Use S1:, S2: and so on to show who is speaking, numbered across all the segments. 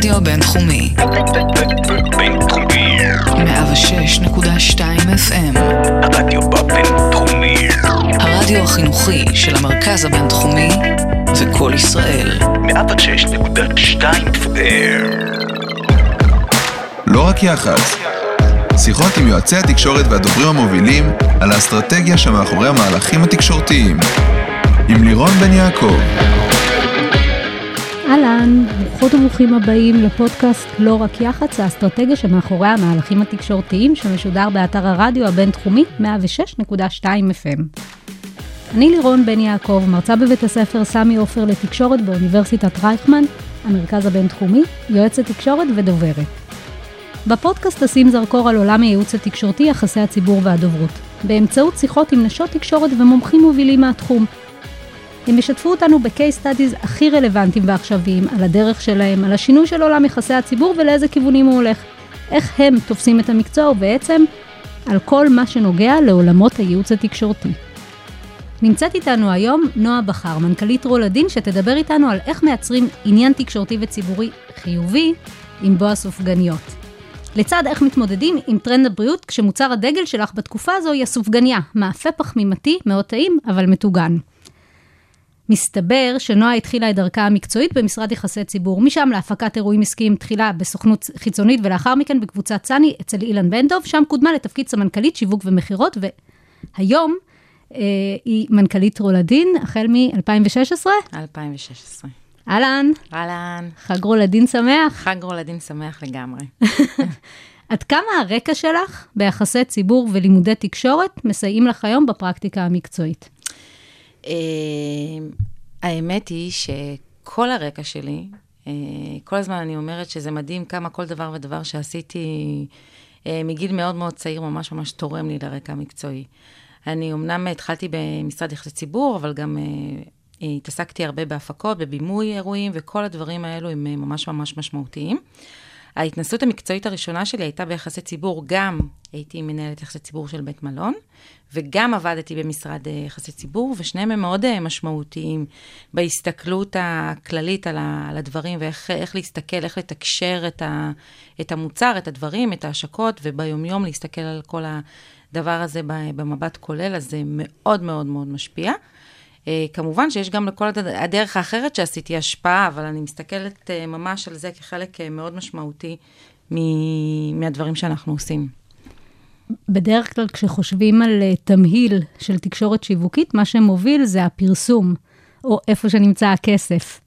S1: הרדיו הבינתחומי.
S2: בינתחומי.
S1: 106.2 FM.
S2: הרדיו בבינתחומי.
S1: הרדיו החינוכי של המרכז הבינתחומי זה קול ישראל.
S2: 106.2 FM.
S3: לא רק יח"צ. שיחות עם יועצי התקשורת והדוברים המובילים על האסטרטגיה שמאחורי המהלכים התקשורתיים. עם לירון בן יעקב.
S4: אהלן, ברוכות וברוכים הבאים לפודקאסט לא רק יח"צ, האסטרטגיה שמאחורי המהלכים התקשורתיים שמשודר באתר הרדיו הבינתחומי 106.2 FM. אני לירון בן יעקב, מרצה בבית הספר סמי עופר לתקשורת באוניברסיטת רייכמן, המרכז הבינתחומי, יועצת תקשורת ודוברת. בפודקאסט אשים זרקור על עולם הייעוץ התקשורתי, יחסי הציבור והדוברות, באמצעות שיחות עם נשות תקשורת ומומחים מובילים מהתחום. הם ישתפו אותנו ב-case studies הכי רלוונטיים ועכשוויים, על הדרך שלהם, על השינוי של עולם יחסי הציבור ולאיזה כיוונים הוא הולך. איך הם תופסים את המקצוע ובעצם על כל מה שנוגע לעולמות הייעוץ התקשורתי. נמצאת איתנו היום נועה בכר, מנכ"לית רולדין, שתדבר איתנו על איך מייצרים עניין תקשורתי וציבורי חיובי עם בוא הסופגניות. לצד איך מתמודדים עם טרנד הבריאות כשמוצר הדגל שלך בתקופה הזו היא הסופגניה, מאפה פחמימתי מאוד טעים אבל מטוגן. מסתבר שנועה התחילה את דרכה המקצועית במשרד יחסי ציבור, משם להפקת אירועים עסקיים תחילה בסוכנות חיצונית ולאחר מכן בקבוצת סני אצל אילן בן דב, שם קודמה לתפקיד סמנכ"לית שיווק ומכירות והיום אה, היא מנכ"לית רולדין החל מ-2016.
S5: 2016.
S4: אהלן,
S5: אהלן,
S4: חג רולדין שמח.
S5: חג רולדין שמח לגמרי.
S4: עד כמה הרקע שלך ביחסי ציבור ולימודי תקשורת מסייעים לך היום בפרקטיקה המקצועית?
S5: אה, האמת היא שכל הרקע שלי, אה, כל הזמן אני אומרת שזה מדהים כמה כל דבר ודבר שעשיתי אה, מגיל מאוד מאוד צעיר ממש ממש תורם לי לרקע המקצועי. אני אמנם התחלתי במשרד יחסי ציבור, אבל גם התעסקתי הרבה בהפקות, בבימוי אירועים, וכל הדברים האלו הם ממש ממש משמעותיים. ההתנסות המקצועית הראשונה שלי הייתה ביחסי ציבור, גם הייתי מנהלת יחסי ציבור של בית מלון, וגם עבדתי במשרד אה, יחסי ציבור, ושניהם הם מאוד אה, משמעותיים בהסתכלות הכללית על, הדברים, ואיך להסתכל, איך לתקשר את, ה, את המוצר, את הדברים, את ההשקות, וביומיום להסתכל על כל הדבר הזה במבט כולל, אז זה מאוד מאוד מאוד משפיע. Uh, כמובן שיש גם לכל הד... הדרך האחרת שעשיתי השפעה, אבל אני מסתכלת uh, ממש על זה כחלק uh, מאוד משמעותי מ... מהדברים שאנחנו עושים.
S4: בדרך כלל כשחושבים על uh, תמהיל של תקשורת שיווקית, מה שמוביל זה הפרסום, או איפה שנמצא הכסף.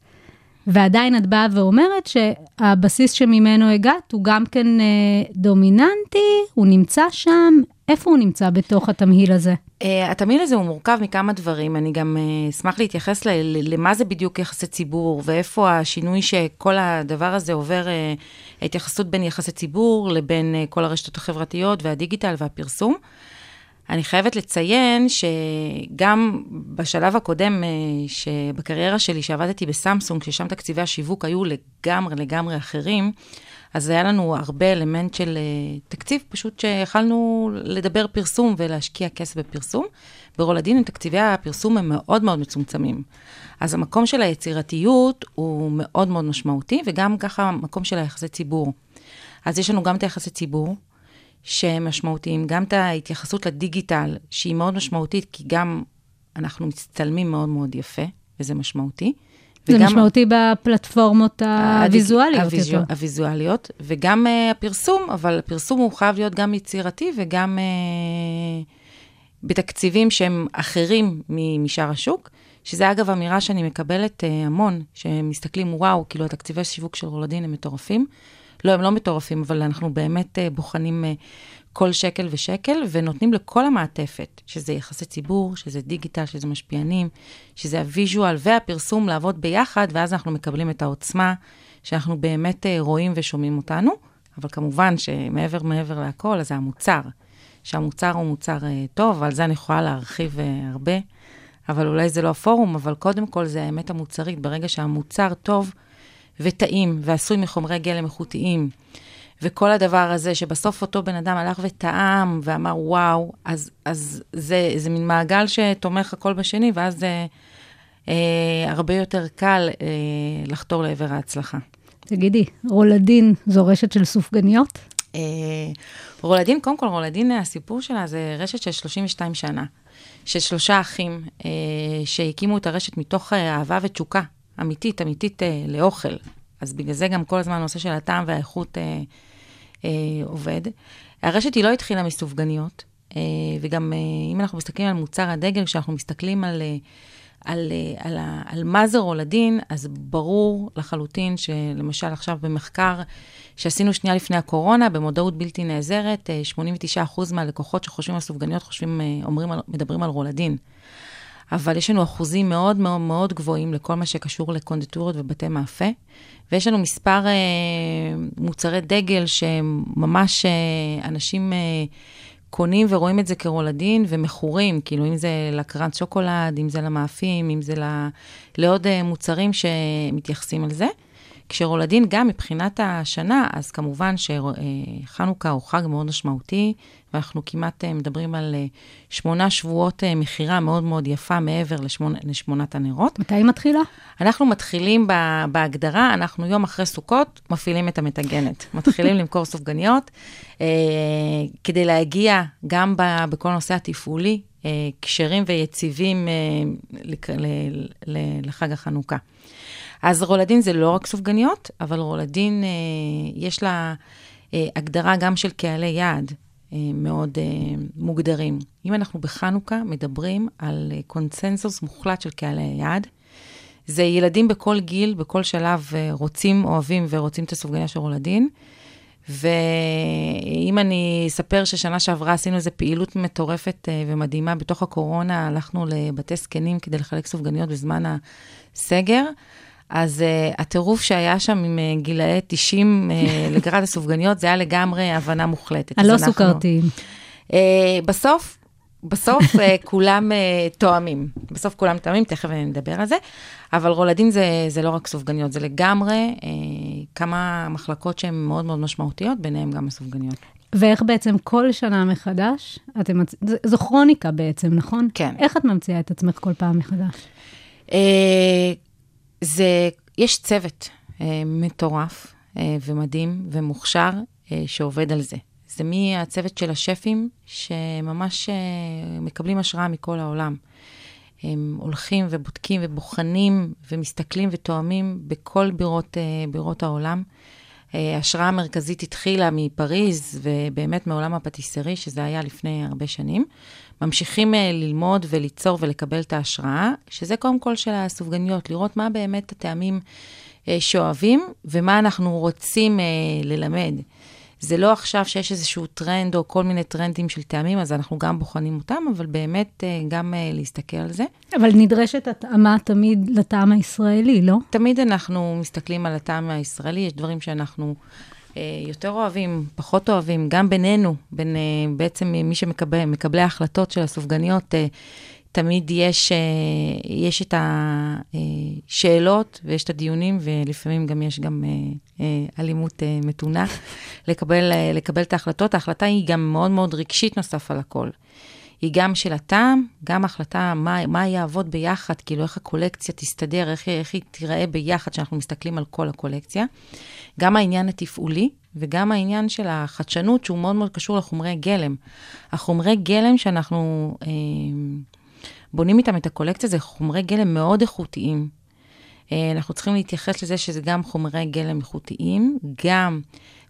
S4: ועדיין את באה ואומרת שהבסיס שממנו הגעת הוא גם כן uh, דומיננטי, הוא נמצא שם, איפה הוא נמצא בתוך התמהיל הזה?
S5: Uh, התמהיל הזה הוא מורכב מכמה דברים. אני גם uh, אשמח להתייחס ל- ל- למה זה בדיוק יחסי ציבור, ואיפה השינוי שכל הדבר הזה עובר, uh, ההתייחסות בין יחסי ציבור לבין uh, כל הרשתות החברתיות והדיגיטל והפרסום. אני חייבת לציין שגם בשלב הקודם uh, בקריירה שלי, שעבדתי בסמסונג, ששם תקציבי השיווק היו לגמרי לגמרי אחרים, אז היה לנו הרבה אלמנט של uh, תקציב, פשוט שיכלנו לדבר פרסום ולהשקיע כסף בפרסום. ברולדין תקציבי הפרסום הם מאוד מאוד מצומצמים. אז המקום של היצירתיות הוא מאוד מאוד משמעותי, וגם ככה המקום של היחסי ציבור. אז יש לנו גם את היחסי ציבור, שהם משמעותיים, גם את ההתייחסות לדיגיטל, שהיא מאוד משמעותית, כי גם אנחנו מצטלמים מאוד מאוד יפה, וזה משמעותי.
S4: זה וגם, משמעותי בפלטפורמות הוויזואליות.
S5: הוויזו, הוויזואליות, וגם uh, הפרסום, אבל הפרסום הוא חייב להיות גם יצירתי וגם uh, בתקציבים שהם אחרים משאר השוק, שזה אגב אמירה שאני מקבלת uh, המון, שמסתכלים, וואו, כאילו התקציבי שיווק של רולדין הם מטורפים. לא, הם לא מטורפים, אבל אנחנו באמת uh, בוחנים uh, כל שקל ושקל, ונותנים לכל המעטפת, שזה יחסי ציבור, שזה דיגיטל, שזה משפיענים, שזה הוויז'ואל והפרסום לעבוד ביחד, ואז אנחנו מקבלים את העוצמה שאנחנו באמת uh, רואים ושומעים אותנו. אבל כמובן שמעבר מעבר להכל, אז זה המוצר. שהמוצר הוא מוצר uh, טוב, ועל זה אני יכולה להרחיב uh, הרבה, אבל אולי זה לא הפורום, אבל קודם כל זה האמת המוצרית. ברגע שהמוצר טוב וטעים ועשוי מחומרי גלם איכותיים, וכל הדבר הזה, שבסוף אותו בן אדם הלך וטעם ואמר, וואו, אז, אז זה, זה מין מעגל שתומך הכל בשני, ואז זה אה, הרבה יותר קל אה, לחתור לעבר ההצלחה.
S4: תגידי, רולדין זו רשת של סופגניות?
S5: אה, רולדין, קודם כל, רולדין, הסיפור שלה זה רשת של 32 שנה, של שלושה אחים אה, שהקימו את הרשת מתוך אה, אהבה ותשוקה, אמיתית, אמיתית אה, לאוכל. אז בגלל זה גם כל הזמן הנושא של הטעם והאיכות אה, אה, עובד. הרשת היא לא התחילה מסופגניות, אה, וגם אה, אם אנחנו מסתכלים על מוצר הדגל, כשאנחנו מסתכלים על... אה, על, אה, על, ה- על מה זה רולדין, אז ברור לחלוטין שלמשל עכשיו במחקר שעשינו שנייה לפני הקורונה, במודעות בלתי נעזרת, אה, 89% מהלקוחות שחושבים על סופגניות חושבים, אה, אומרים, מדברים על רולדין. אבל יש לנו אחוזים מאוד מאוד מאוד גבוהים לכל מה שקשור לקונדיטוריות ובתי מאפה, ויש לנו מספר אה, מוצרי דגל שממש אה, אנשים אה, קונים ורואים את זה כרולדין ומכורים, כאילו אם זה לקרנט שוקולד, אם זה למאפים, אם זה ל... לעוד אה, מוצרים שמתייחסים על זה. כשרולדין גם מבחינת השנה, אז כמובן שחנוכה הוא חג מאוד משמעותי, ואנחנו כמעט אה, מדברים על אה, שמונה שבועות אה, מכירה מאוד מאוד יפה מעבר לשמונה, לשמונת הנרות.
S4: מתי היא מתחילה?
S5: אנחנו מתחילים בהגדרה, אנחנו יום אחרי סוכות מפעילים את המטגנת. מתחילים למכור סופגניות, כדי להגיע גם בכל נושא התפעולי, כשרים ויציבים לחג החנוכה. אז רולדין זה לא רק סופגניות, אבל רולדין, אה, יש לה אה, הגדרה גם של קהלי יעד אה, מאוד אה, מוגדרים. אם אנחנו בחנוכה מדברים על אה, קונצנזוס מוחלט של קהלי יעד, זה ילדים בכל גיל, בכל שלב, אה, רוצים, אוהבים ורוצים את הסופגניה של רולדין. ואם אני אספר ששנה שעברה עשינו איזו פעילות מטורפת אה, ומדהימה בתוך הקורונה, הלכנו לבתי זקנים כדי לחלק סופגניות בזמן הסגר, אז uh, הטירוף שהיה שם עם uh, גילאי 90 uh, לקראת הסופגניות, זה היה לגמרי הבנה מוחלטת.
S4: הלא סוכרתיים.
S5: Uh, בסוף, בסוף uh, כולם uh, תואמים. בסוף כולם תואמים, תכף נדבר על זה. אבל רולדין זה, זה לא רק סופגניות, זה לגמרי uh, כמה מחלקות שהן מאוד מאוד משמעותיות, ביניהן גם הסופגניות.
S4: ואיך בעצם כל שנה מחדש, אתם, מצ- זו כרוניקה בעצם, נכון?
S5: כן.
S4: איך את ממציאה את עצמך כל פעם מחדש?
S5: Uh, זה, יש צוות uh, מטורף uh, ומדהים ומוכשר uh, שעובד על זה. זה מהצוות של השפים, שממש uh, מקבלים השראה מכל העולם. הם הולכים ובודקים ובוחנים ומסתכלים ותואמים בכל בירות, uh, בירות העולם. Uh, ההשראה המרכזית התחילה מפריז, ובאמת מעולם הפטיסרי, שזה היה לפני הרבה שנים. ממשיכים uh, ללמוד וליצור ולקבל את ההשראה, שזה קודם כל של הסופגניות, לראות מה באמת הטעמים uh, שאוהבים ומה אנחנו רוצים uh, ללמד. זה לא עכשיו שיש איזשהו טרנד או כל מיני טרנדים של טעמים, אז אנחנו גם בוחנים אותם, אבל באמת גם להסתכל על זה.
S4: אבל נדרשת התאמה תמיד לטעם הישראלי, לא?
S5: תמיד אנחנו מסתכלים על הטעם הישראלי, יש דברים שאנחנו אה, יותר אוהבים, פחות אוהבים, גם בינינו, בין אה, בעצם מי שמקבל, מקבלי ההחלטות של הסופגניות, אה, תמיד יש, אה, יש את השאלות ויש את הדיונים, ולפעמים גם יש גם אה, אה, אלימות אה, מתונה, לקבל, אה, לקבל את ההחלטות. ההחלטה היא גם מאוד מאוד רגשית נוסף על הכל. היא גם של הטעם, גם החלטה מה, מה יעבוד ביחד, כאילו איך הקולקציה תסתדר, איך, איך היא תיראה ביחד כשאנחנו מסתכלים על כל הקולקציה. גם העניין התפעולי וגם העניין של החדשנות, שהוא מאוד מאוד קשור לחומרי גלם. החומרי גלם שאנחנו אה, בונים איתם את הקולקציה, זה חומרי גלם מאוד איכותיים. אה, אנחנו צריכים להתייחס לזה שזה גם חומרי גלם איכותיים, גם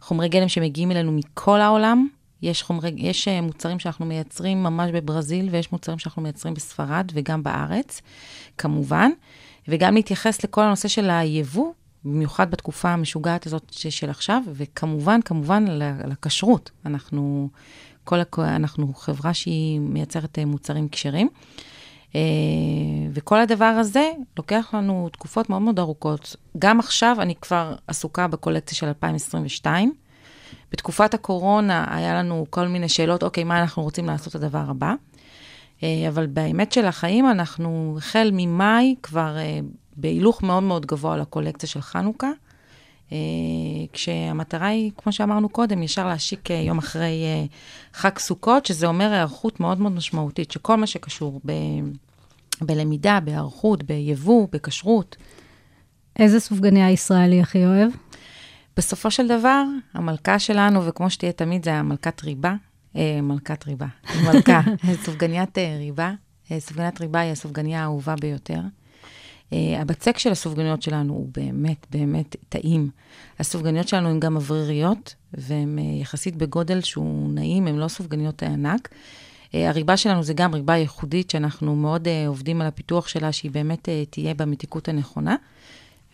S5: חומרי גלם שמגיעים אלינו מכל העולם. יש, חומרי, יש אה, מוצרים שאנחנו מייצרים ממש בברזיל, ויש מוצרים שאנחנו מייצרים בספרד וגם בארץ, כמובן. וגם להתייחס לכל הנושא של היבוא, במיוחד בתקופה המשוגעת הזאת של עכשיו, וכמובן, כמובן, לכשרות. אנחנו, כל, אנחנו חברה שהיא מייצרת אה, מוצרים כשרים. אה, וכל הדבר הזה לוקח לנו תקופות מאוד מאוד ארוכות. גם עכשיו אני כבר עסוקה בקולקציה של 2022. בתקופת הקורונה היה לנו כל מיני שאלות, אוקיי, מה אנחנו רוצים לעשות הדבר הבא? אה, אבל באמת של החיים, אנחנו החל ממאי כבר אה, בהילוך מאוד מאוד גבוה לקולקציה של חנוכה, אה, כשהמטרה היא, כמו שאמרנו קודם, ישר להשיק יום אחרי חג סוכות, שזה אומר היערכות מאוד מאוד משמעותית, שכל מה שקשור ב... בלמידה, בהיערכות, ביבוא, בכשרות.
S4: איזה סופגניה ישראלי הכי אוהב?
S5: בסופו של דבר, המלכה שלנו, וכמו שתהיה תמיד, זה המלכת ריבה. אה, מלכת ריבה, מלכה, סופגניית אה, ריבה. אה, סופגניית ריבה היא הסופגניה האהובה ביותר. אה, הבצק של הסופגניות שלנו הוא באמת באמת טעים. הסופגניות שלנו הן גם אווריריות, והן אה, יחסית בגודל שהוא נעים, הן לא סופגניות ענק. אה, הריבה שלנו זה גם ריבה ייחודית, שאנחנו מאוד אה, עובדים על הפיתוח שלה, שהיא באמת אה, תהיה במתיקות הנכונה.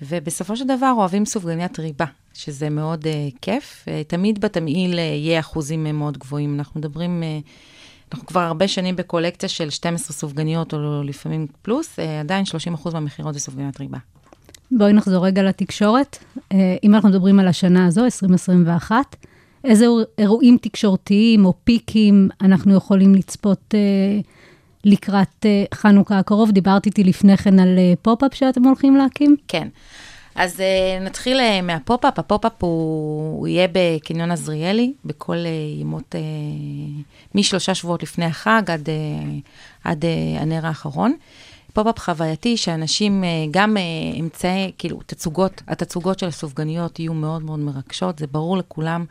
S5: ובסופו של דבר אוהבים סופגניית ריבה, שזה מאוד uh, כיף. אה, תמיד בתמהיל uh, יהיה אחוזים uh, מאוד גבוהים. אנחנו מדברים, uh, אנחנו כבר הרבה שנים בקולקציה של 12 סופגניות, או לפעמים פלוס, uh, עדיין 30% מהמכירות זה סופגניית ריבה.
S4: בואי נחזור רגע לתקשורת. אה, אם אנחנו מדברים על השנה הזו, 2021, איזה אירועים תקשורתיים או פיקים אנחנו יכולים לצפות אה, לקראת אה, חנוכה הקרוב? דיברת איתי לפני כן על אה, פופ-אפ שאתם הולכים להקים.
S5: כן. אז uh, נתחיל מהפופ-אפ. הפופ-אפ הוא, הוא יהיה בקניון עזריאלי, בכל ימות, משלושה שבועות לפני החג עד, עד הנר האחרון. פופ-אפ חווייתי, שאנשים, גם אמצעי, כאילו, תצוגות, התצוגות של הסופגניות יהיו מאוד מאוד מרגשות. זה ברור לכולם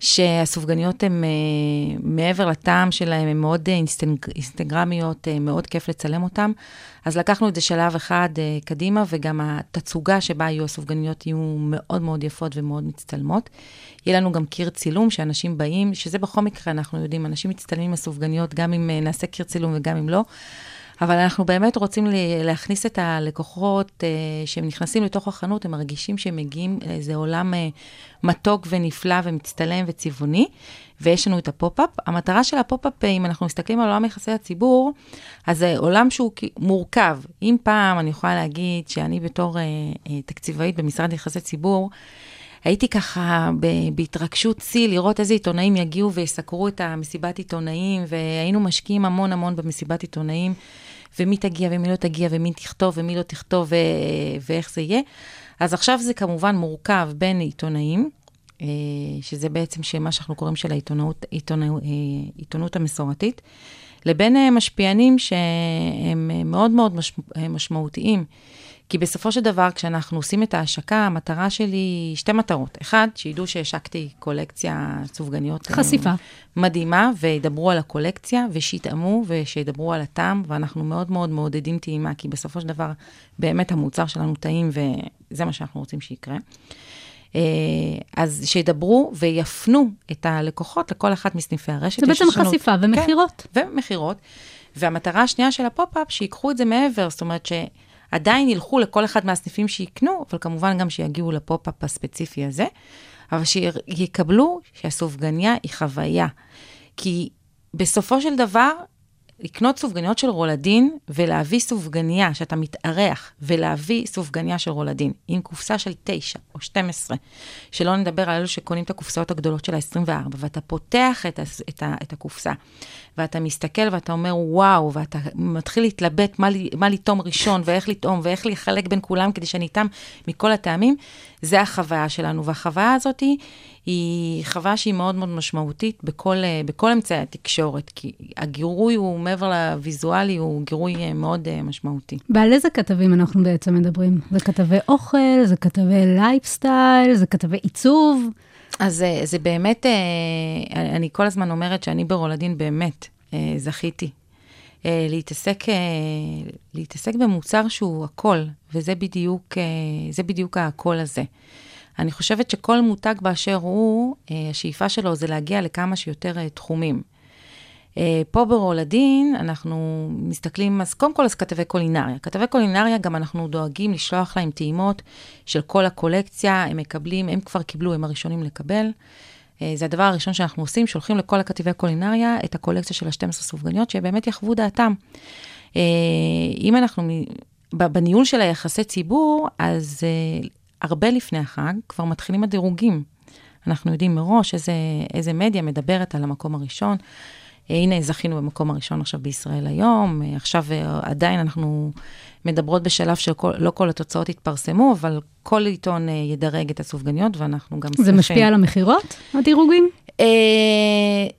S5: שהסופגניות הן, uh, מעבר לטעם שלהן, הן מאוד אינסטג, אינסטגרמיות, uh, מאוד כיף לצלם אותן. אז לקחנו את זה שלב אחד קדימה, וגם התצוגה שבה יהיו הסופגניות יהיו מאוד מאוד יפות ומאוד מצטלמות. יהיה לנו גם קיר צילום, שאנשים באים, שזה בכל מקרה, אנחנו יודעים, אנשים מצטלמים עם הסופגניות, גם אם נעשה קיר צילום וגם אם לא. אבל אנחנו באמת רוצים להכניס את הלקוחות uh, שהם נכנסים לתוך החנות, הם מרגישים שהם מגיעים לאיזה עולם uh, מתוק ונפלא ומצטלם וצבעוני, ויש לנו את הפופ-אפ. המטרה של הפופ-אפ, אם אנחנו מסתכלים על עולם יחסי הציבור, אז זה עולם שהוא מורכב. אם פעם אני יכולה להגיד שאני בתור תקציבאית במשרד יחסי ציבור, הייתי ככה בהתרגשות שיא לראות איזה עיתונאים יגיעו ויסקרו את המסיבת עיתונאים, והיינו משקיעים המון המון במסיבת עיתונאים, ומי תגיע ומי לא תגיע, ומי תכתוב ומי לא תכתוב, ו- ואיך זה יהיה. אז עכשיו זה כמובן מורכב בין עיתונאים, אה, שזה בעצם מה שאנחנו קוראים של העיתונות עיתונות, אה, עיתונות המסורתית, לבין אה, משפיענים שהם מאוד מאוד משמעותיים. כי בסופו של דבר, כשאנחנו עושים את ההשקה, המטרה שלי שתי מטרות. אחד, שידעו שהשקתי קולקציה סופגניות.
S4: חשיפה.
S5: מדהימה, וידברו על הקולקציה, ושיטעמו, ושידברו על הטעם, ואנחנו מאוד מאוד מעודדים טעימה, כי בסופו של דבר, באמת המוצר שלנו טעים, וזה מה שאנחנו רוצים שיקרה. אז שידברו ויפנו את הלקוחות לכל אחת מסניפי הרשת.
S4: זה בעצם חשיפה ומכירות.
S5: כן, ומכירות. והמטרה השנייה של הפופ-אפ, שיקחו את זה מעבר, זאת אומרת ש... עדיין ילכו לכל אחד מהסניפים שיקנו, אבל כמובן גם שיגיעו לפופ-אפ הספציפי הזה, אבל שיקבלו שהסופגניה היא חוויה. כי בסופו של דבר, לקנות סופגניות של רולדין ולהביא סופגניה, שאתה מתארח, ולהביא סופגניה של רולדין עם קופסה של 9 או 12, שלא נדבר על אלו שקונים את הקופסאות הגדולות של ה-24, ואתה פותח את, ה- את, ה- את הקופסה, ואתה מסתכל ואתה אומר, וואו, ואתה מתחיל להתלבט מה, מה לטעום ראשון, ואיך לטעום, ואיך לחלק בין כולם כדי שאני אטעם מכל הטעמים, זה החוויה שלנו. והחוויה הזאת היא, היא חוויה שהיא מאוד מאוד משמעותית בכל, בכל אמצעי התקשורת, כי הגירוי הוא, מעבר לוויזואלי, הוא גירוי מאוד משמעותי.
S4: ועל איזה כתבים אנחנו בעצם מדברים? זה כתבי אוכל, זה כתבי לייפסטייל, זה כתבי עיצוב?
S5: אז זה באמת, אני כל הזמן אומרת שאני ברולדין באמת זכיתי להתעסק, להתעסק במוצר שהוא הכל, וזה בדיוק, זה בדיוק הקול הזה. אני חושבת שכל מותג באשר הוא, השאיפה שלו זה להגיע לכמה שיותר תחומים. פה ברולדין אנחנו מסתכלים, אז קודם כל אז כתבי קולינריה. כתבי קולינריה גם אנחנו דואגים לשלוח להם טעימות של כל הקולקציה, הם מקבלים, הם כבר קיבלו, הם הראשונים לקבל. זה הדבר הראשון שאנחנו עושים, שולחים לכל הכתבי קולינריה את הקולקציה של ה-12 סופגניות, שבאמת יחוו דעתם. אם אנחנו, בניהול של היחסי ציבור, אז הרבה לפני החג כבר מתחילים הדירוגים. אנחנו יודעים מראש איזה, איזה מדיה מדברת על המקום הראשון. הנה, זכינו במקום הראשון עכשיו בישראל היום, עכשיו עדיין אנחנו מדברות בשלב של כל, לא כל התוצאות התפרסמו, אבל כל עיתון ידרג את הסופגניות, ואנחנו גם
S4: זה שמחים. משפיע על המכירות, הדירוגים?
S5: אה,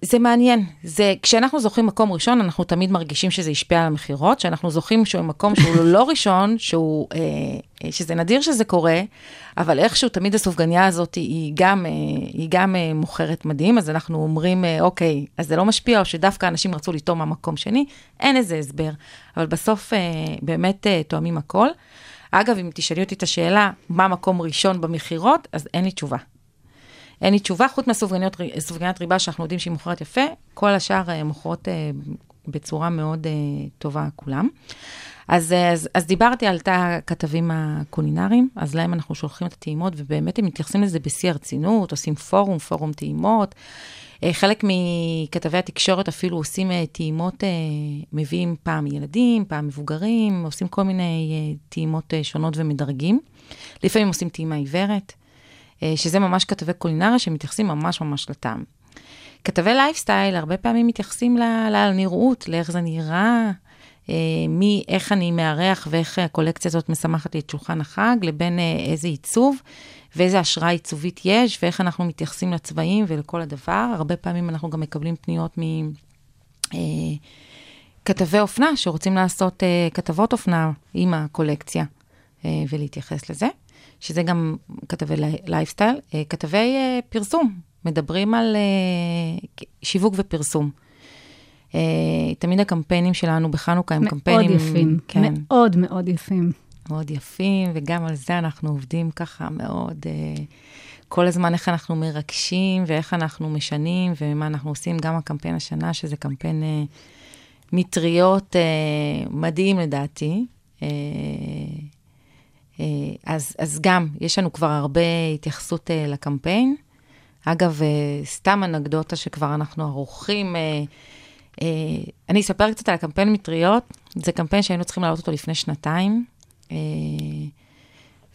S5: זה מעניין. זה, כשאנחנו זוכים מקום ראשון, אנחנו תמיד מרגישים שזה השפיע על המכירות. כשאנחנו זוכים שהוא מקום שהוא לא ראשון, שהוא, אה, אה, שזה נדיר שזה קורה, אבל איכשהו תמיד הסופגניה הזאת היא גם, אה, היא גם אה, מוכרת מדהים, אז אנחנו אומרים, אה, אוקיי, אז זה לא משפיע, או שדווקא אנשים רצו לטעום מהמקום שני, אין איזה הסבר. אבל בסוף אה, באמת אה, תואמים הכל. אגב, אם תשאלי אותי את השאלה, מה מקום ראשון במכירות, אז אין לי תשובה. אין לי תשובה, חוץ מהסופגניית ריבה שאנחנו יודעים שהיא מוכרת יפה, כל השאר אה, מוכרות אה, בצורה מאוד אה, טובה כולם. אז, אז, אז דיברתי על תא הכתבים הקולינריים, אז להם אנחנו שולחים את הטעימות, ובאמת הם מתייחסים לזה בשיא הרצינות, עושים פורום, פורום טעימות. חלק מכתבי התקשורת אפילו עושים טעימות, מביאים פעם ילדים, פעם מבוגרים, עושים כל מיני טעימות שונות ומדרגים. לפעמים עושים טעימה עיוורת. אה, שזה ממש כתבי קולינריה שמתייחסים ממש ממש לטעם. כתבי לייפסטייל הרבה פעמים מתייחסים לנראות, לאיך זה נראה, אה, מי, איך אני מארח ואיך הקולקציה הזאת משמחת לי את שולחן החג, לבין אה, איזה עיצוב ואיזה השראה עיצובית יש, ואיך אנחנו מתייחסים לצבעים ולכל הדבר. הרבה פעמים אנחנו גם מקבלים פניות מ... כתבי אופנה שרוצים לעשות כתבות אופנה עם הקולקציה ולהתייחס לזה. שזה גם כתבי לייפסטייל, אה, כתבי אה, פרסום, מדברים על אה, שיווק ופרסום. תמיד הקמפיינים שלנו בחנוכה הם קמפיינים...
S4: מאוד יפים, כן. מאוד מאוד יפים.
S5: מאוד יפים, וגם על זה אנחנו עובדים ככה מאוד, כל הזמן איך אנחנו מרגשים ואיך אנחנו משנים ומה אנחנו עושים, גם הקמפיין השנה, שזה קמפיין מטריות מדהים לדעתי. אה, אז, אז גם, יש לנו כבר הרבה התייחסות uh, לקמפיין. אגב, uh, סתם אנקדוטה שכבר אנחנו ערוכים, אני אספר קצת על הקמפיין מטריות, זה קמפיין שהיינו צריכים להעלות אותו לפני שנתיים.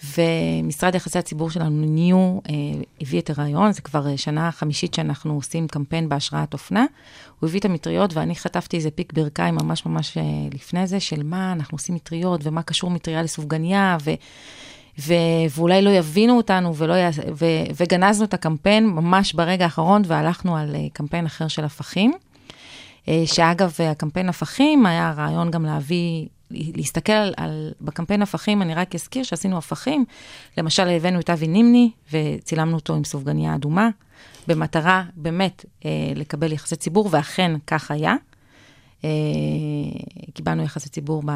S5: ומשרד יחסי הציבור שלנו, ניו, אה, הביא את הרעיון, זה כבר אה, שנה חמישית שאנחנו עושים קמפיין בהשראת אופנה. הוא הביא את המטריות, ואני חטפתי איזה פיק ברכיים ממש ממש אה, לפני זה, של מה אנחנו עושים מטריות, ומה קשור מטריה לסופגניה, ו... ו- ואולי לא יבינו אותנו, ולא י- ו- וגנזנו את הקמפיין ממש ברגע האחרון, והלכנו על קמפיין אחר של הפכים. שאגב, הקמפיין הפכים היה רעיון גם להביא להסתכל על, על, בקמפיין הפכים, אני רק אזכיר שעשינו הפכים. למשל, הבאנו את אבי נימני וצילמנו אותו עם סופגניה אדומה, במטרה באמת אה, לקבל יחסי ציבור, ואכן כך היה. אה, קיבלנו יחסי ציבור ב,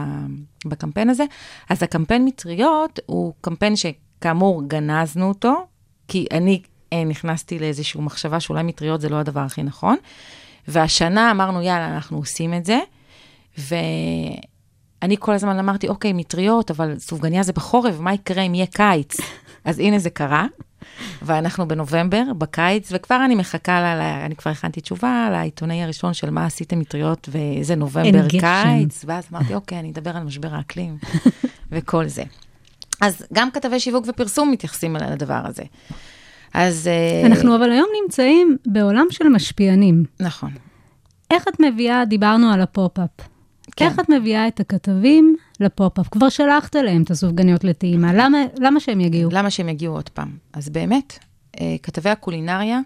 S5: בקמפיין הזה. אז הקמפיין מטריות הוא קמפיין שכאמור גנזנו אותו, כי אני אה, נכנסתי לאיזושהי מחשבה שאולי מטריות זה לא הדבר הכי נכון. והשנה אמרנו, יאללה, אנחנו עושים את זה. אני כל הזמן אמרתי, אוקיי, מטריות, אבל סופגניה זה בחורף, מה יקרה אם יהיה קיץ? אז הנה זה קרה, ואנחנו בנובמבר, בקיץ, וכבר אני מחכה, לה, אני כבר הכנתי תשובה לעיתונאי הראשון של מה עשיתם מטריות ואיזה נובמבר, קיץ, ואז אמרתי, אוקיי, אני אדבר על משבר האקלים וכל זה. אז גם כתבי שיווק ופרסום מתייחסים על הדבר הזה. אז...
S4: אה, אנחנו אבל היום נמצאים בעולם של משפיענים.
S5: נכון.
S4: איך את מביאה, דיברנו על הפופ-אפ. כן. איך את מביאה את הכתבים לפופ-אפ? כבר שלחת להם את הסופגניות לטעימה, למה, למה שהם יגיעו?
S5: למה שהם יגיעו עוד פעם? אז באמת, אה, כתבי הקולינריה,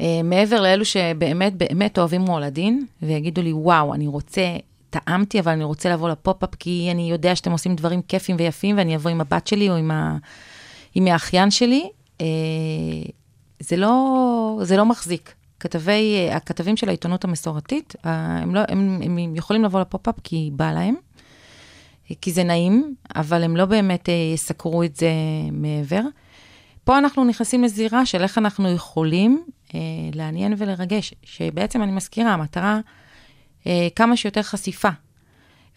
S5: אה, מעבר לאלו שבאמת באמת אוהבים רולדין, ויגידו לי, וואו, אני רוצה, טעמתי, אבל אני רוצה לבוא לפופ-אפ, כי אני יודע שאתם עושים דברים כיפים ויפים, ואני אבוא עם הבת שלי או עם, ה... עם האחיין שלי, אה, זה לא, זה לא מחזיק. כתבי, הכתבים של העיתונות המסורתית, הם, לא, הם, הם יכולים לבוא לפופ-אפ כי בא להם, כי זה נעים, אבל הם לא באמת אה, יסקרו את זה מעבר. פה אנחנו נכנסים לזירה של איך אנחנו יכולים אה, לעניין ולרגש, שבעצם אני מזכירה, המטרה, אה, כמה שיותר חשיפה.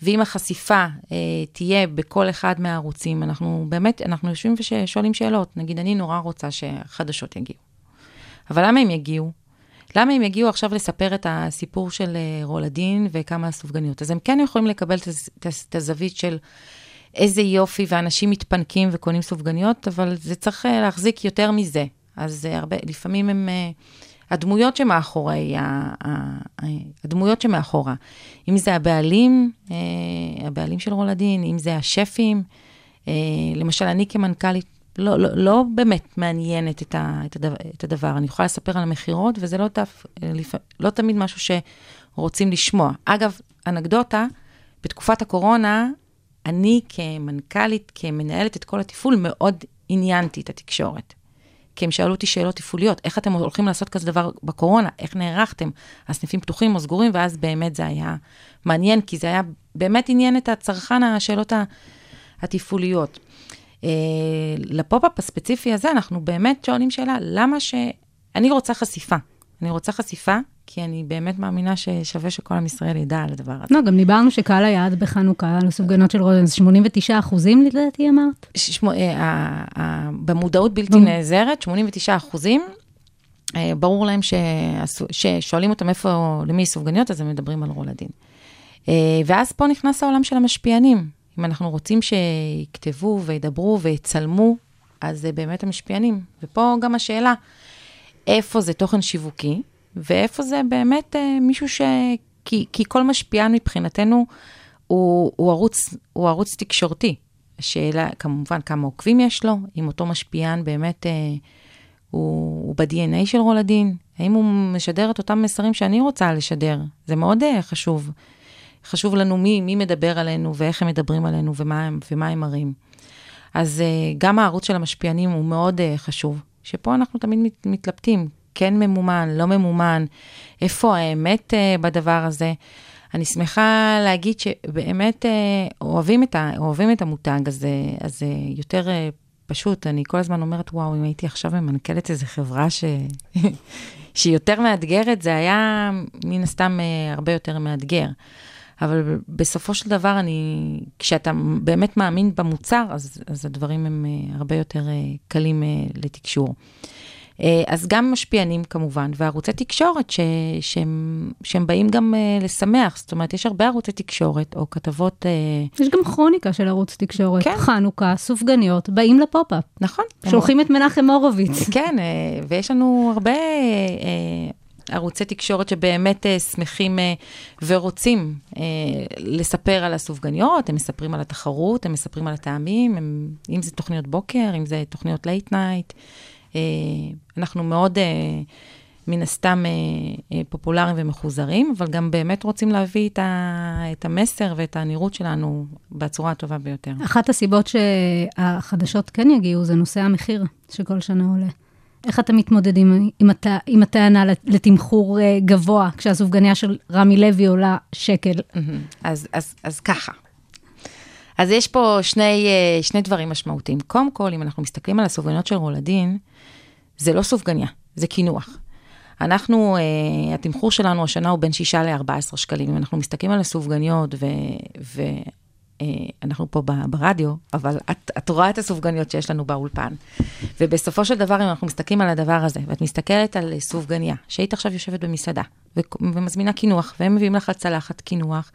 S5: ואם החשיפה אה, תהיה בכל אחד מהערוצים, אנחנו באמת, אנחנו יושבים ושואלים שאלות. נגיד, אני נורא רוצה שהחדשות יגיעו. אבל למה הם יגיעו? למה הם יגיעו עכשיו לספר את הסיפור של אה, רולדין וכמה סופגניות? אז הם כן יכולים לקבל את הזווית של איזה יופי, ואנשים מתפנקים וקונים סופגניות, אבל זה צריך אה, להחזיק יותר מזה. אז אה, הרבה, לפעמים הם... הדמויות שמאחורי, הדמויות שמאחורה, אם זה הבעלים, הבעלים של רולדין, אם זה השפים, למשל, אני כמנכ"לית לא, לא, לא באמת מעניינת את, ה, את, הדבר, את הדבר. אני יכולה לספר על המכירות, וזה לא, תף, לפ, לא תמיד משהו שרוצים לשמוע. אגב, אנקדוטה, בתקופת הקורונה, אני כמנכ"לית, כמנהלת את כל התפעול, מאוד עניינתי את התקשורת. כי הם שאלו אותי שאלות תפעוליות, איך אתם הולכים לעשות כזה דבר בקורונה, איך נערכתם, הסניפים פתוחים או סגורים, ואז באמת זה היה מעניין, כי זה היה באמת עניין את הצרכן, השאלות התפעוליות. אה, לפופ-אפ הספציפי הזה, אנחנו באמת שואלים שאלה, למה ש... אני רוצה חשיפה. אני רוצה חשיפה, כי אני באמת מאמינה ששווה שכל עם ישראל ידע על הדבר הזה.
S4: לא, גם דיברנו שקהל היעד בחנוכה, על הסופגנות של רוזן, זה 89 אחוזים לדעתי אמרת?
S5: ששמו, אה, במודעות בלתי נעזרת, 89 אחוזים. אה, ברור להם ששואלים אותם איפה, למי סופגניות, אז הם מדברים על רולדין. ואז פה נכנס העולם של המשפיענים. אם אנחנו רוצים שיכתבו וידברו ויצלמו, אז זה באמת המשפיענים. ופה גם השאלה, איפה זה תוכן שיווקי, ואיפה זה באמת אה, מישהו ש... כי, כי כל משפיען מבחינתנו הוא, הוא, ערוץ, הוא ערוץ תקשורתי. השאלה, כמובן, כמה עוקבים יש לו, אם אותו משפיען באמת אה, הוא, הוא ב-DNA של רולדין, האם הוא משדר את אותם מסרים שאני רוצה לשדר. זה מאוד אה, חשוב. חשוב לנו מי, מי מדבר עלינו ואיך הם מדברים עלינו ומה הם, ומה הם מראים. אז uh, גם הערוץ של המשפיענים הוא מאוד uh, חשוב, שפה אנחנו תמיד מת, מתלבטים, כן ממומן, לא ממומן, איפה האמת uh, בדבר הזה. אני שמחה להגיד שבאמת אוהבים, את ה, אוהבים את המותג, uh, אז uh, יותר פשוט, אני כל הזמן אומרת, וואו, אם הייתי עכשיו ממנכ"לת איזו חברה ש... שהיא יותר מאתגרת, זה היה מן הסתם הרבה יותר מאתגר. אבל בסופו של דבר, אני, כשאתה באמת מאמין במוצר, אז, אז הדברים הם uh, הרבה יותר uh, קלים uh, לתקשור. אז גם משפיענים כמובן, וערוצי תקשורת ש, שהם, שהם באים גם לשמח, זאת אומרת, יש הרבה ערוצי תקשורת או כתבות...
S4: יש גם כרוניקה של ערוץ תקשורת,
S5: כן.
S4: חנוכה, סופגניות, באים לפופ-אפ.
S5: נכון.
S4: שולחים את מנחם הורוביץ.
S5: כן, ויש לנו הרבה ערוצי תקשורת שבאמת uh, שמחים uh, ורוצים uh, לספר על הסופגניות, הם מספרים על התחרות, הם מספרים על הטעמים, הם, אם זה תוכניות בוקר, אם זה תוכניות late night. אנחנו מאוד, מן הסתם, פופולריים ומחוזרים, אבל גם באמת רוצים להביא את, ה, את המסר ואת הנראות שלנו בצורה הטובה ביותר.
S4: אחת הסיבות שהחדשות כן יגיעו זה נושא המחיר שכל שנה עולה. איך אתם מתמודדים עם, הת... עם הטענה לתמחור אה, גבוה, כשהסופגניה של רמי לוי עולה שקל?
S5: אז, אז, אז ככה. אז יש פה שני, אה, שני דברים משמעותיים. קודם כל, אם אנחנו מסתכלים על הסופגניות של רולדין, זה לא סופגניה, זה קינוח. אנחנו, uh, התמחור שלנו השנה הוא בין 6 ל-14 שקלים. אם אנחנו מסתכלים על הסופגניות, ואנחנו uh, פה ברדיו, אבל את, את רואה את הסופגניות שיש לנו באולפן. ובסופו של דבר, אם אנחנו מסתכלים על הדבר הזה, ואת מסתכלת על סופגניה, שהיית עכשיו יושבת במסעדה, ומזמינה קינוח, והם מביאים לך צלחת קינוח,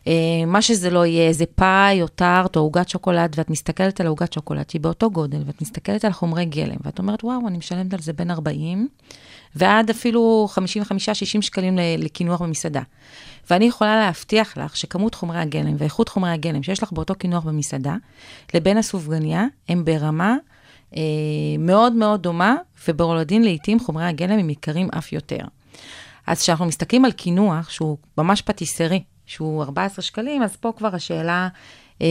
S5: Uh, מה שזה לא יהיה, איזה פאי או טארט או עוגת שוקולד, ואת מסתכלת על העוגת שוקולד שהיא באותו גודל, ואת מסתכלת על חומרי גלם, ואת אומרת, וואו, אני משלמת על זה בין 40 ועד אפילו 55-60 שקלים לקינוח במסעדה. ואני יכולה להבטיח לך שכמות חומרי הגלם ואיכות חומרי הגלם שיש לך באותו קינוח במסעדה, לבין הסופגניה, הם ברמה אה, מאוד מאוד דומה, וברולדין לעיתים חומרי הגלם הם יקרים אף יותר. אז כשאנחנו מסתכלים על קינוח, שהוא ממש פטיסרי, שהוא 14 שקלים, אז פה כבר השאלה אה,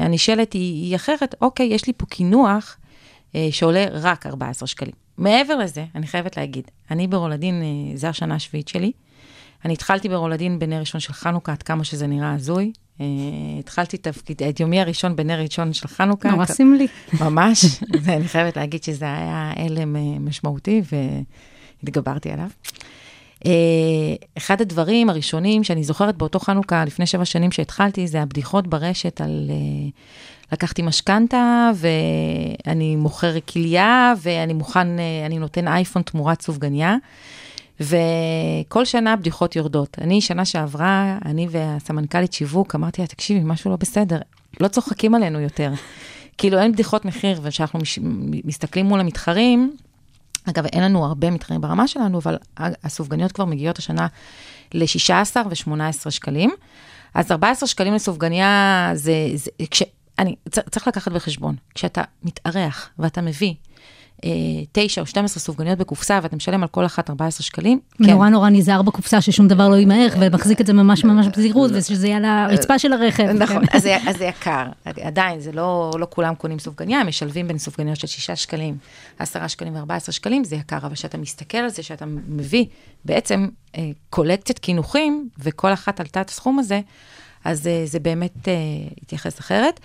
S5: הנשאלת היא, היא אחרת. אוקיי, יש לי פה קינוח אה, שעולה רק 14 שקלים. מעבר לזה, אני חייבת להגיד, אני ברולדין, אה, זו השנה השביעית שלי. אני התחלתי ברולדין בנר ראשון של חנוכה, עד כמה שזה נראה הזוי. Uh, התחלתי תפקיד, את יומי הראשון בנר ראשון של חנוכה.
S4: נורא סמלי.
S5: ממש, ואני חייבת להגיד שזה היה הלם uh, משמעותי, והתגברתי עליו. Uh, אחד הדברים הראשונים שאני זוכרת באותו חנוכה, לפני שבע שנים שהתחלתי, זה הבדיחות ברשת על... Uh, לקחתי משכנתה, ואני מוכר כליה, ואני מוכן, uh, אני נותן אייפון תמורת סופגניה. וכל שנה הבדיחות יורדות. אני, שנה שעברה, אני והסמנכ"לית שיווק, אמרתי לה, תקשיבי, משהו לא בסדר, לא צוחקים עלינו יותר. כאילו, אין בדיחות מחיר, וכשאנחנו מש, מסתכלים מול המתחרים, אגב, אין לנו הרבה מתחרים ברמה שלנו, אבל הסופגניות כבר מגיעות השנה ל-16 ו-18 שקלים. אז 14 שקלים לסופגניה, זה, זה, כש, אני, צריך לקחת בחשבון, כשאתה מתארח ואתה מביא אה, 9 או 12 סופגניות בקופסה ואתה משלם על כל אחת 14 שקלים, כן.
S4: נורא נורא נזהר בקופסה ששום דבר לא יימעך, ומחזיק את זה ממש ממש בזהירות, ושזה יהיה על הרצפה של הרכב.
S5: נכון,
S4: כן.
S5: אז זה, יקר. עדיין, זה לא, לא כולם קונים סופגניה, הם משלבים בין סופגניות של 6 שקלים, 10 שקלים ו-14 שקלים, זה יקר, אבל כשאתה מסתכל על זה, שאתה מביא בעצם אה, קולקציית קינוחים, וכל אחת עלתה את הסכום הזה, אז אה, זה באמת אה, התייחס אחרת.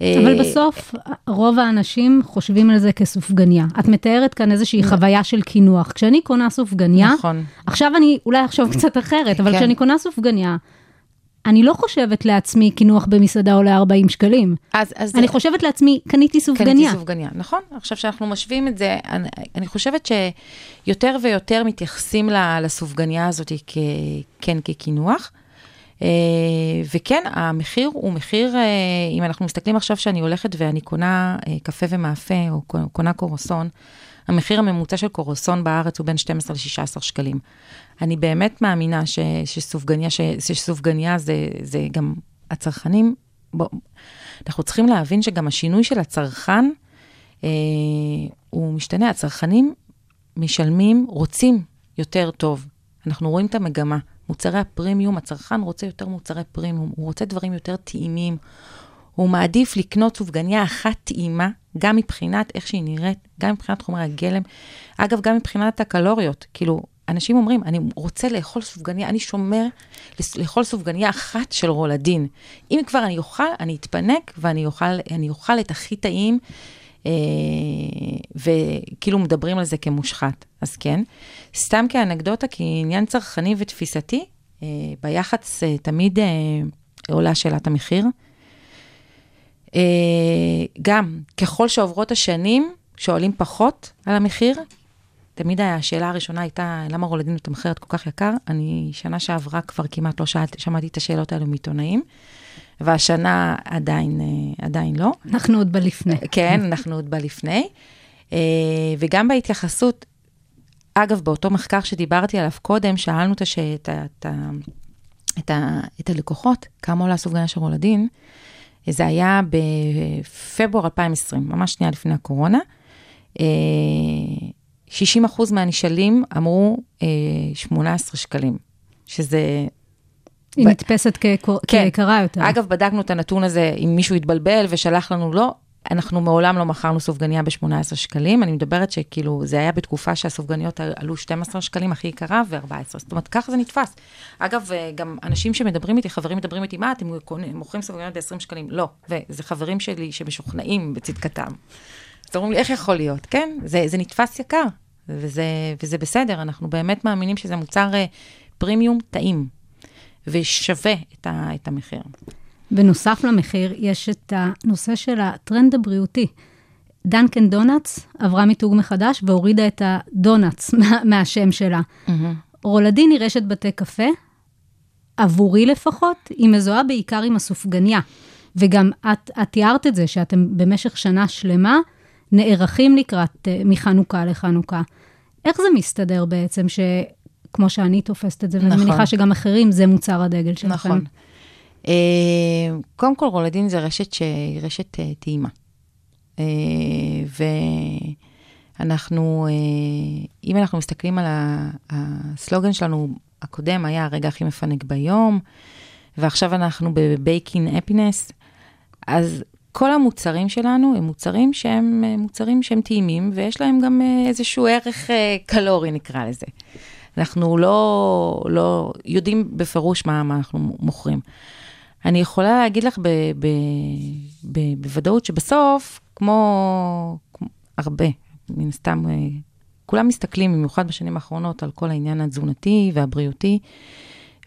S4: אבל
S5: אה,
S4: בסוף, רוב האנשים חושבים על זה כסופגניה. את מתארת כאן איזושהי חוויה של קינוח. כשאני קונה סופגניה,
S5: נכון.
S4: עכשיו אני אולי אחשוב קצת אחרת, אבל
S5: כן.
S4: כשאני קונה סופגניה, אני לא חושבת לעצמי קינוח במסעדה עולה 40 שקלים.
S5: אז, אז
S4: אני חושבת לעצמי, קניתי סופגניה.
S5: קניתי סופגניה, נכון. עכשיו שאנחנו משווים את זה, אני, אני חושבת שיותר ויותר מתייחסים לסופגניה הזאת כ, כן כקינוח. אה, וכן, המחיר הוא מחיר, אה, אם אנחנו מסתכלים עכשיו שאני הולכת ואני קונה אה, קפה ומאפה, או קונה קורסון, המחיר הממוצע של קורסון בארץ הוא בין 12 ל-16 שקלים. אני באמת מאמינה ש, שסופגניה, ש, שסופגניה זה, זה גם הצרכנים, בוא, אנחנו צריכים להבין שגם השינוי של הצרכן, אה, הוא משתנה. הצרכנים משלמים, רוצים יותר טוב. אנחנו רואים את המגמה. מוצרי הפרימיום, הצרכן רוצה יותר מוצרי פרימיום, הוא רוצה דברים יותר טעימים. הוא מעדיף לקנות סופגניה אחת טעימה, גם מבחינת איך שהיא נראית, גם מבחינת חומרי הגלם. אגב, גם מבחינת הקלוריות. כאילו, אנשים אומרים, אני רוצה לאכול סופגניה, אני שומר לאכול סופגניה אחת של רולדין. אם כבר אני אוכל, אני אתפנק ואני אוכל, אוכל את הכי טעים, וכאילו מדברים על זה כמושחת. אז כן. סתם כאנקדוטה, כעניין צרכני ותפיסתי, אה, ביח"צ אה, תמיד אה, עולה שאלת המחיר. אה, גם, ככל שעוברות השנים, שואלים פחות על המחיר. תמיד השאלה הראשונה הייתה, למה רולדין מתמחרת כל כך יקר? אני שנה שעברה כבר כמעט לא שאלתי, שמעתי את השאלות האלו מעיתונאים, והשנה עדיין, אה, עדיין לא.
S4: אנחנו עוד בלפני.
S5: כן, אנחנו עוד בלפני. אה, וגם בהתייחסות, אגב, באותו מחקר שדיברתי עליו קודם, שאלנו את, הש... את. את. את. את הלקוחות, כמה עולה סופגניה של רולדין. זה היה בפברואר 2020, ממש שנייה לפני הקורונה. אה, 60 אחוז מהנשאלים אמרו אה, 18 שקלים, שזה
S4: היא
S5: ב-
S4: נתפסת כיקר-
S5: כן.
S4: כיקרה יותר.
S5: אגב, בדקנו את הנתון הזה, אם מישהו התבלבל ושלח לנו לא, אנחנו מעולם לא מכרנו סופגניה ב-18 שקלים. אני מדברת שכאילו, זה היה בתקופה שהסופגניות עלו 12 שקלים הכי יקרה ו-14. זאת אומרת, ככה זה נתפס. אגב, אה, גם אנשים שמדברים איתי, חברים מדברים איתי, מה, אתם מוכרים סופגניות ב-20 שקלים? לא. וזה חברים שלי שמשוכנעים בצדקתם. אז אומרים לי, איך יכול להיות? כן, זה, זה נתפס יקר, וזה, וזה בסדר, אנחנו באמת מאמינים שזה מוצר אה, פרימיום טעים, ושווה את, ה, את המחיר.
S4: בנוסף למחיר, יש את הנושא של הטרנד הבריאותי. דנקן דונלדס עברה מיתוג מחדש והורידה את הדונלדס מה, מהשם שלה. רולדין היא רשת בתי קפה, עבורי לפחות, היא מזוהה בעיקר עם הסופגניה. וגם את, את תיארת את זה, שאתם במשך שנה שלמה נערכים לקראת, אה, מחנוכה לחנוכה. איך זה מסתדר בעצם, שכמו שאני תופסת את זה, ואני
S5: נכון.
S4: מניחה שגם אחרים, זה מוצר הדגל שלכם.
S5: נכון. אה, קודם כל, רולדין זה רשת שהיא רשת אה, טעימה. אה, ואנחנו, אה, אם אנחנו מסתכלים על הסלוגן שלנו הקודם, היה הרגע הכי מפנק ביום, ועכשיו אנחנו בבייקין אפינס, אז כל המוצרים שלנו הם מוצרים שהם אה, מוצרים שהם טעימים, ויש להם גם אה, איזשהו ערך קלורי, נקרא לזה. אנחנו לא, לא יודעים בפירוש מה, מה אנחנו מוכרים. אני יכולה להגיד לך ב, ב, ב, בוודאות שבסוף, כמו, כמו הרבה, מן הסתם, אה, כולם מסתכלים, במיוחד בשנים האחרונות, על כל העניין התזונתי והבריאותי,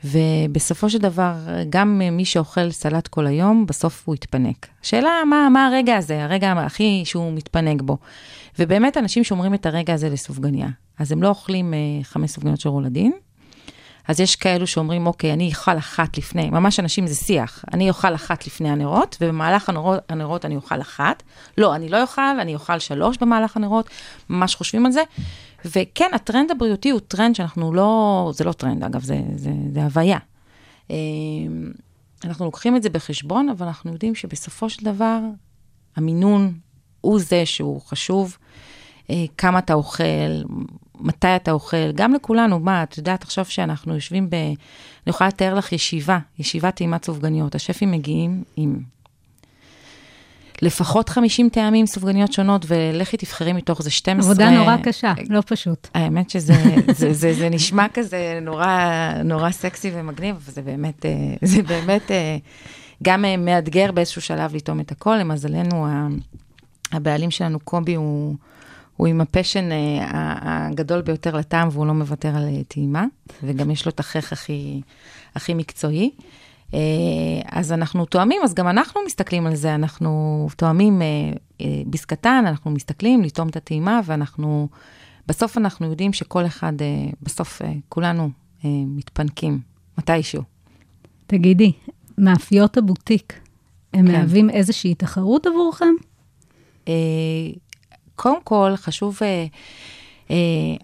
S5: ובסופו של דבר, גם מי שאוכל סלט כל היום, בסוף הוא יתפנק. השאלה, מה, מה הרגע הזה, הרגע הכי שהוא מתפנק בו. ובאמת, אנשים שומרים את הרגע הזה לסופגניה. אז הם לא אוכלים אה, חמש סופגניות של רולדין, אז יש כאלו שאומרים, אוקיי, אני אוכל אחת לפני, ממש אנשים זה שיח, אני אוכל אחת לפני הנרות, ובמהלך הנרות, הנרות אני אוכל אחת. לא, אני לא אוכל, אני אוכל שלוש במהלך הנרות, ממש חושבים על זה. וכן, הטרנד הבריאותי הוא טרנד שאנחנו לא, זה לא טרנד, אגב, זה, זה, זה הוויה. אה, אנחנו לוקחים את זה בחשבון, אבל אנחנו יודעים שבסופו של דבר, המינון הוא זה שהוא חשוב. אה, כמה אתה אוכל, מתי אתה אוכל, גם לכולנו, מה, את יודעת עכשיו שאנחנו יושבים ב... אני יכולה לתאר לך ישיבה, ישיבת טעימת סופגניות. השפים מגיעים עם לפחות 50 טעמים סופגניות שונות, ולכי תבחרי מתוך זה 12.
S4: עבודה נורא קשה, לא פשוט.
S5: האמת שזה זה, זה, זה נשמע כזה נורא, נורא סקסי ומגניב, אבל זה באמת, אה, זה באמת אה, גם אה, מאתגר באיזשהו שלב לטעום את הכל. למזלנו, הבעלים שלנו, קובי, הוא, הוא עם הפשן הגדול ביותר לטעם, והוא לא מוותר על טעימה, וגם יש לו את החך הכי, הכי מקצועי. אה, אז אנחנו תואמים, אז גם אנחנו מסתכלים על זה, אנחנו תואמים אה, אה, ביס קטן, אנחנו מסתכלים לטעום את הטעימה, ואנחנו, בסוף אנחנו יודעים שכל אחד, בסוף כולנו מתפנקים, מתישהו.
S4: תגידי, מאפיות הבוטיק, הם כן. מהווים איזושהי תחרות עבורכם?
S5: קודם כל, חשוב,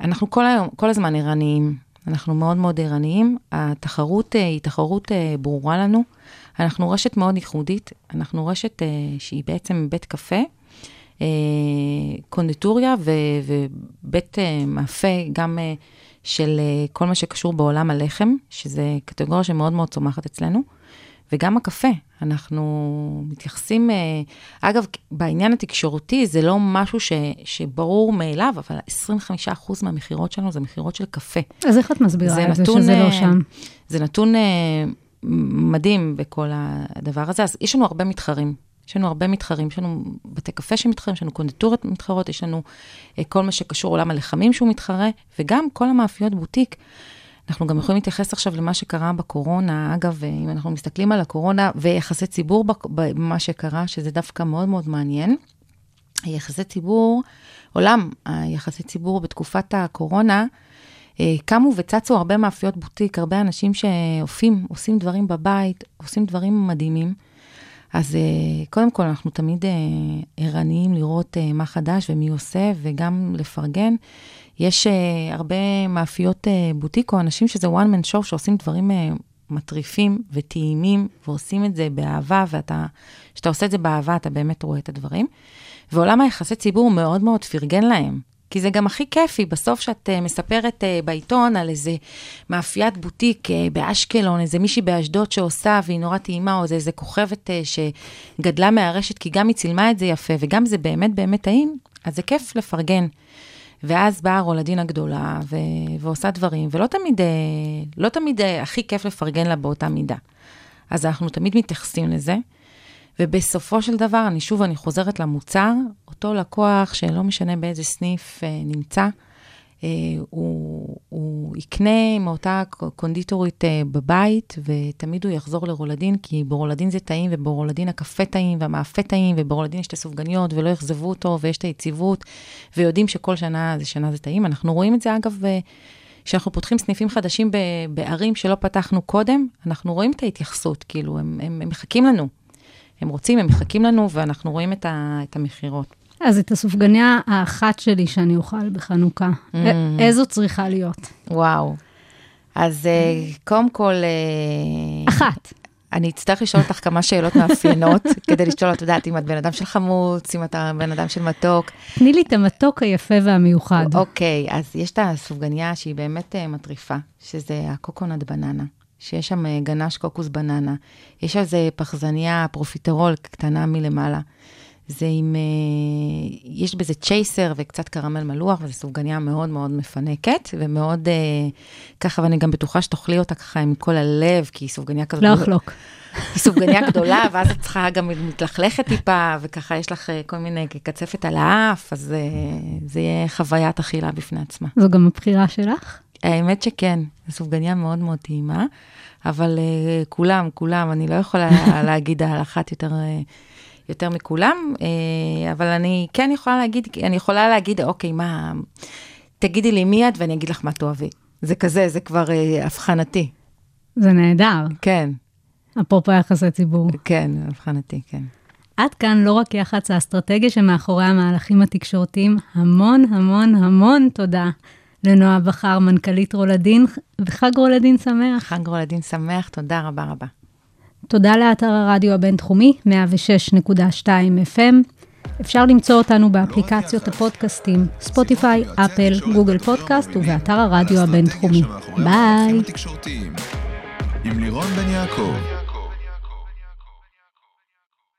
S5: אנחנו כל היום, כל הזמן ערניים. אנחנו מאוד מאוד ערניים. התחרות אה, היא תחרות אה, ברורה לנו. אנחנו רשת מאוד ייחודית, אנחנו רשת אה, שהיא בעצם בית קפה, קונדיטוריה ו- ובית מאפה גם של כל מה שקשור בעולם הלחם, שזה קטגוריה שמאוד מאוד צומחת אצלנו. וגם הקפה, אנחנו מתייחסים, אה, אגב, בעניין התקשורתי זה לא משהו ש, שברור מאליו, אבל 25% מהמכירות שלנו זה מכירות של קפה.
S4: אז איך את מסבירה את זה שזה לא אה, שם?
S5: זה נתון אה, מדהים בכל הדבר הזה. אז יש לנו הרבה מתחרים. יש לנו הרבה מתחרים, יש לנו בתי קפה שמתחרים, יש לנו קונדיטוריות מתחרות, יש לנו כל מה שקשור לעולם הלחמים שהוא מתחרה, וגם כל המאפיות בוטיק. אנחנו גם יכולים להתייחס עכשיו למה שקרה בקורונה. אגב, אם אנחנו מסתכלים על הקורונה ויחסי ציבור במה שקרה, שזה דווקא מאוד מאוד מעניין. יחסי ציבור, עולם היחסי ציבור בתקופת הקורונה, אה, קמו וצצו הרבה מאפיות בוטיק, הרבה אנשים שאופים, עושים דברים בבית, עושים דברים מדהימים. אז אה, קודם כל, אנחנו תמיד אה, ערניים לראות מה חדש ומי עושה, וגם לפרגן. יש uh, הרבה מאפיות uh, בוטיק או אנשים שזה one man show שעושים דברים uh, מטריפים וטעימים ועושים את זה באהבה, ואתה, כשאתה עושה את זה באהבה, אתה באמת רואה את הדברים. ועולם היחסי ציבור מאוד מאוד פרגן להם. כי זה גם הכי כיפי, בסוף שאת מספרת בעיתון על איזה מאפיית בוטיק באשקלון, איזה מישהי באשדוד שעושה והיא נורא טעימה, או איזה, כוכבת שגדלה מהרשת, כי גם היא צילמה את זה יפה, וגם זה באמת באמת טעים, אז זה כיף לפרגן. ואז באה רולדין הגדולה ו- ועושה דברים, ולא תמיד, אה, לא תמיד אה, הכי כיף לפרגן לה באותה מידה. אז אנחנו תמיד מתייחסים לזה, ובסופו של דבר, אני שוב, אני חוזרת למוצר, אותו לקוח שלא משנה באיזה סניף אה, נמצא, הוא, הוא יקנה מאותה קונדיטורית אה, בבית, ותמיד הוא יחזור לרולדין, כי ברולדין זה טעים, וברולדין הקפה טעים, והמאפה טעים, וברולדין יש את הסופגניות, ולא יאכזבו אותו, ויש את היציבות, ויודעים שכל שנה זה שנה זה טעים. אנחנו רואים את זה, אגב, כשאנחנו פותחים סניפים חדשים בערים שלא פתחנו קודם, אנחנו רואים את ההתייחסות, כאילו, הם, הם, הם מחכים לנו. הם רוצים, הם מחכים לנו, ואנחנו רואים את, את המכירות.
S4: אז את הסופגניה האחת שלי שאני אוכל בחנוכה, mm. איזו צריכה להיות?
S5: וואו. אז uh, קודם כל... Uh,
S4: אחת.
S5: אני אצטרך לשאול אותך כמה שאלות מאפיינות, כדי לשאול, את יודעת, אם את בן אדם של חמוץ, אם אתה בן אדם של מתוק.
S4: תני לי את המתוק היפה והמיוחד.
S5: אוקיי, אז יש את הסופגניה שהיא באמת אה, מטריפה, שזה ה coconut בננה. שיש שם גנש קוקוס בננה. יש על זה פחזניה, פרופיטרול קטנה מלמעלה. זה עם, אה, יש בזה צ'ייסר וקצת קרמל מלוח, וזו סופגניה מאוד מאוד מפנקת, ומאוד אה, ככה, ואני גם בטוחה שתאכלי אותה ככה עם כל הלב, כי היא סופגניה כזאת.
S4: לא אחלוק.
S5: היא סופגניה גדולה, ואז את צריכה גם מתלכלכת טיפה, וככה יש לך אה, כל מיני קצפת על האף, אז זה יהיה חוויית אכילה בפני עצמה.
S4: זו גם הבחירה שלך?
S5: האמת שכן, זו סופגניה מאוד מאוד טעימה, אבל כולם, כולם, אני לא יכולה להגיד על אחת יותר... יותר מכולם, אה, אבל אני כן יכולה להגיד, אני יכולה להגיד, אוקיי, מה, תגידי לי מי את ואני אגיד לך מה תאהבי. זה כזה, זה כבר אה, אבחנתי.
S4: זה נהדר.
S5: כן.
S4: אפרופו יחסי ציבור.
S5: כן, אבחנתי, כן.
S4: עד כאן לא רק יח"צ האסטרטגיה שמאחורי המהלכים התקשורתיים, המון המון המון תודה לנועה בכר, מנכ"לית רולדין, וחג רולדין שמח.
S5: חג רולדין שמח, תודה רבה רבה.
S4: תודה לאתר הרדיו הבינתחומי, 106.2 FM. אפשר למצוא אותנו באפליקציות הפודקאסטים, ספוטיפיי, אפל, גוגל פודקאסט ובאתר הרדיו הבינתחומי. ביי.
S3: עם לירון בן יעקב.